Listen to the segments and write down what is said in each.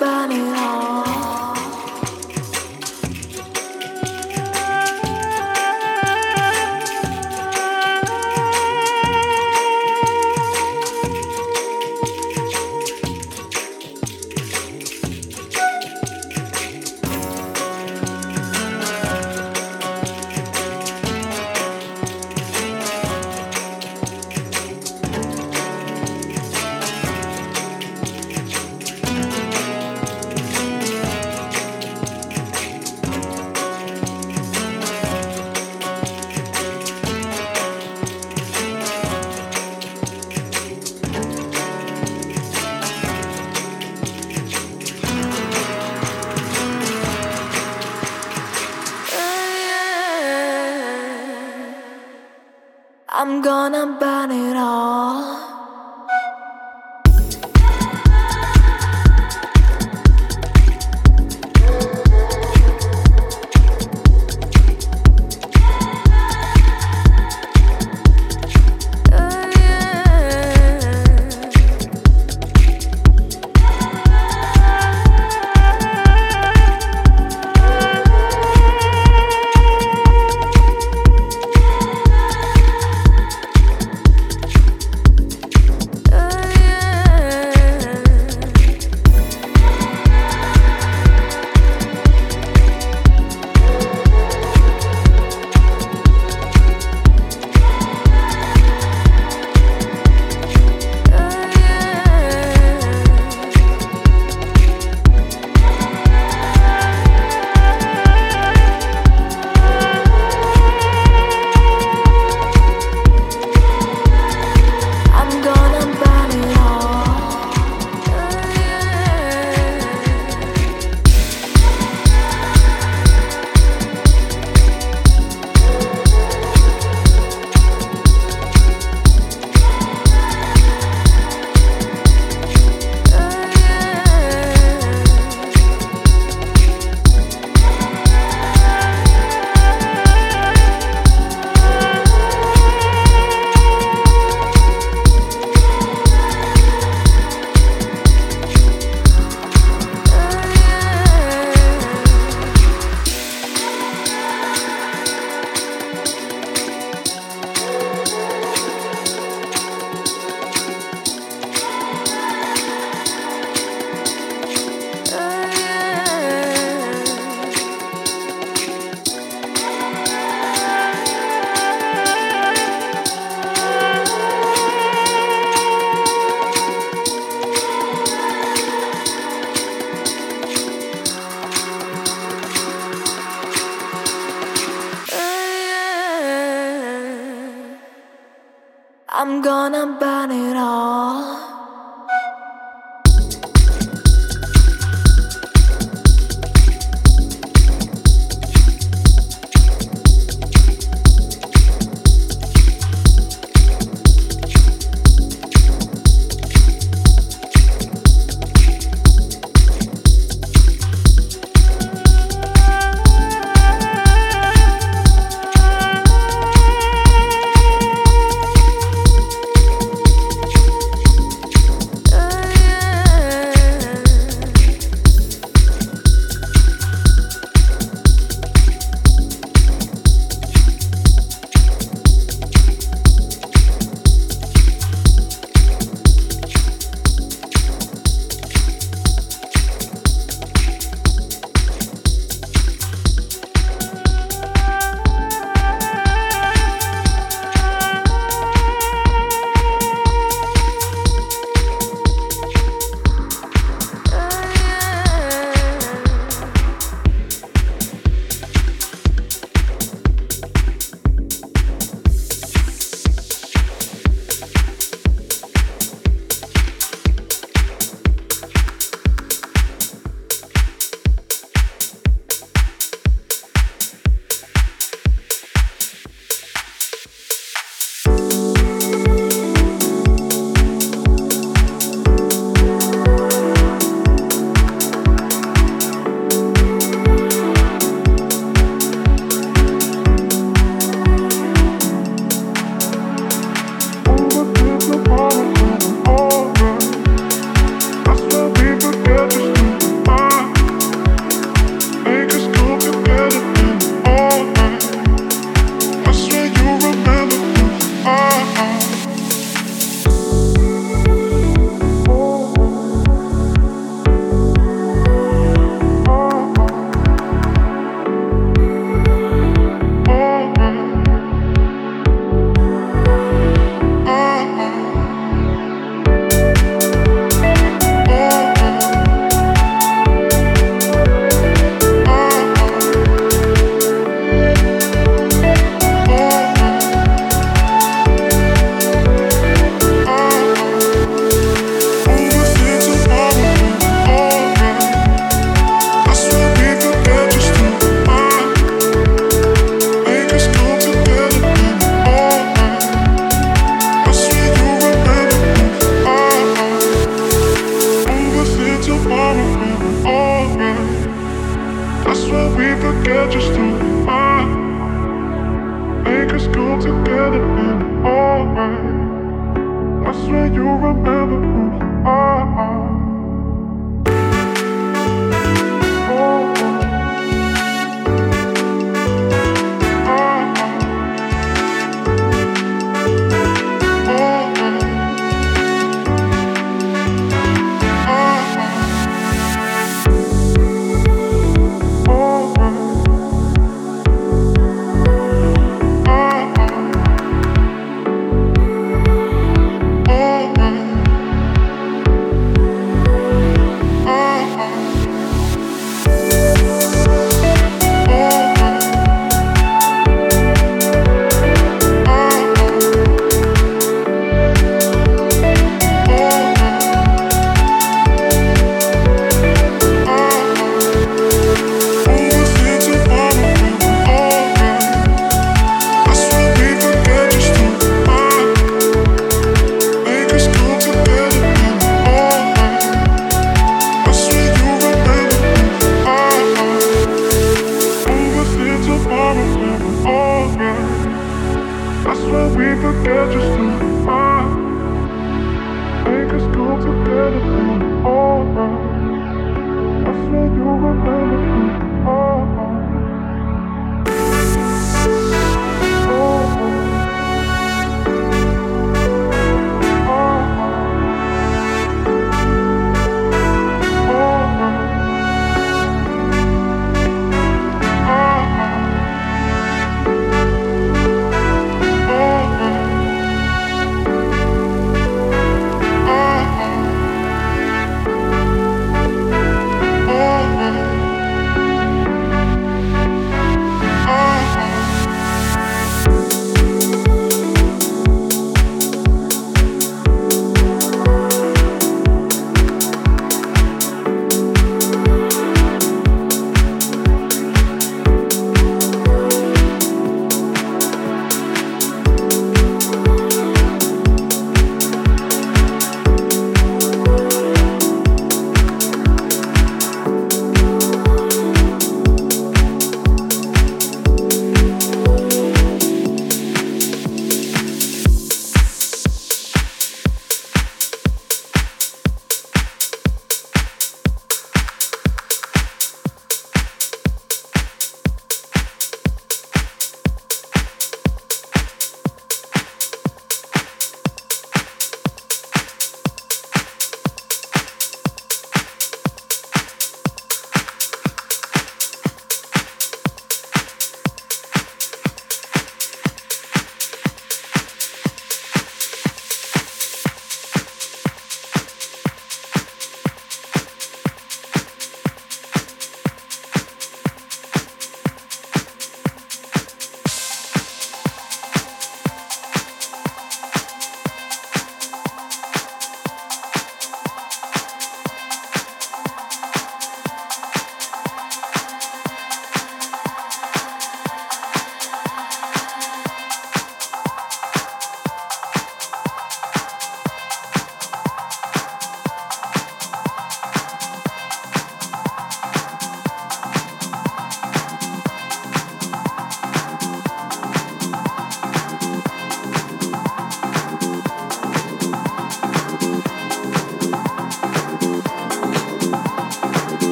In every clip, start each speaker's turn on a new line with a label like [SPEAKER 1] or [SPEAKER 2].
[SPEAKER 1] body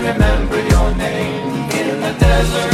[SPEAKER 2] remember your name in the desert.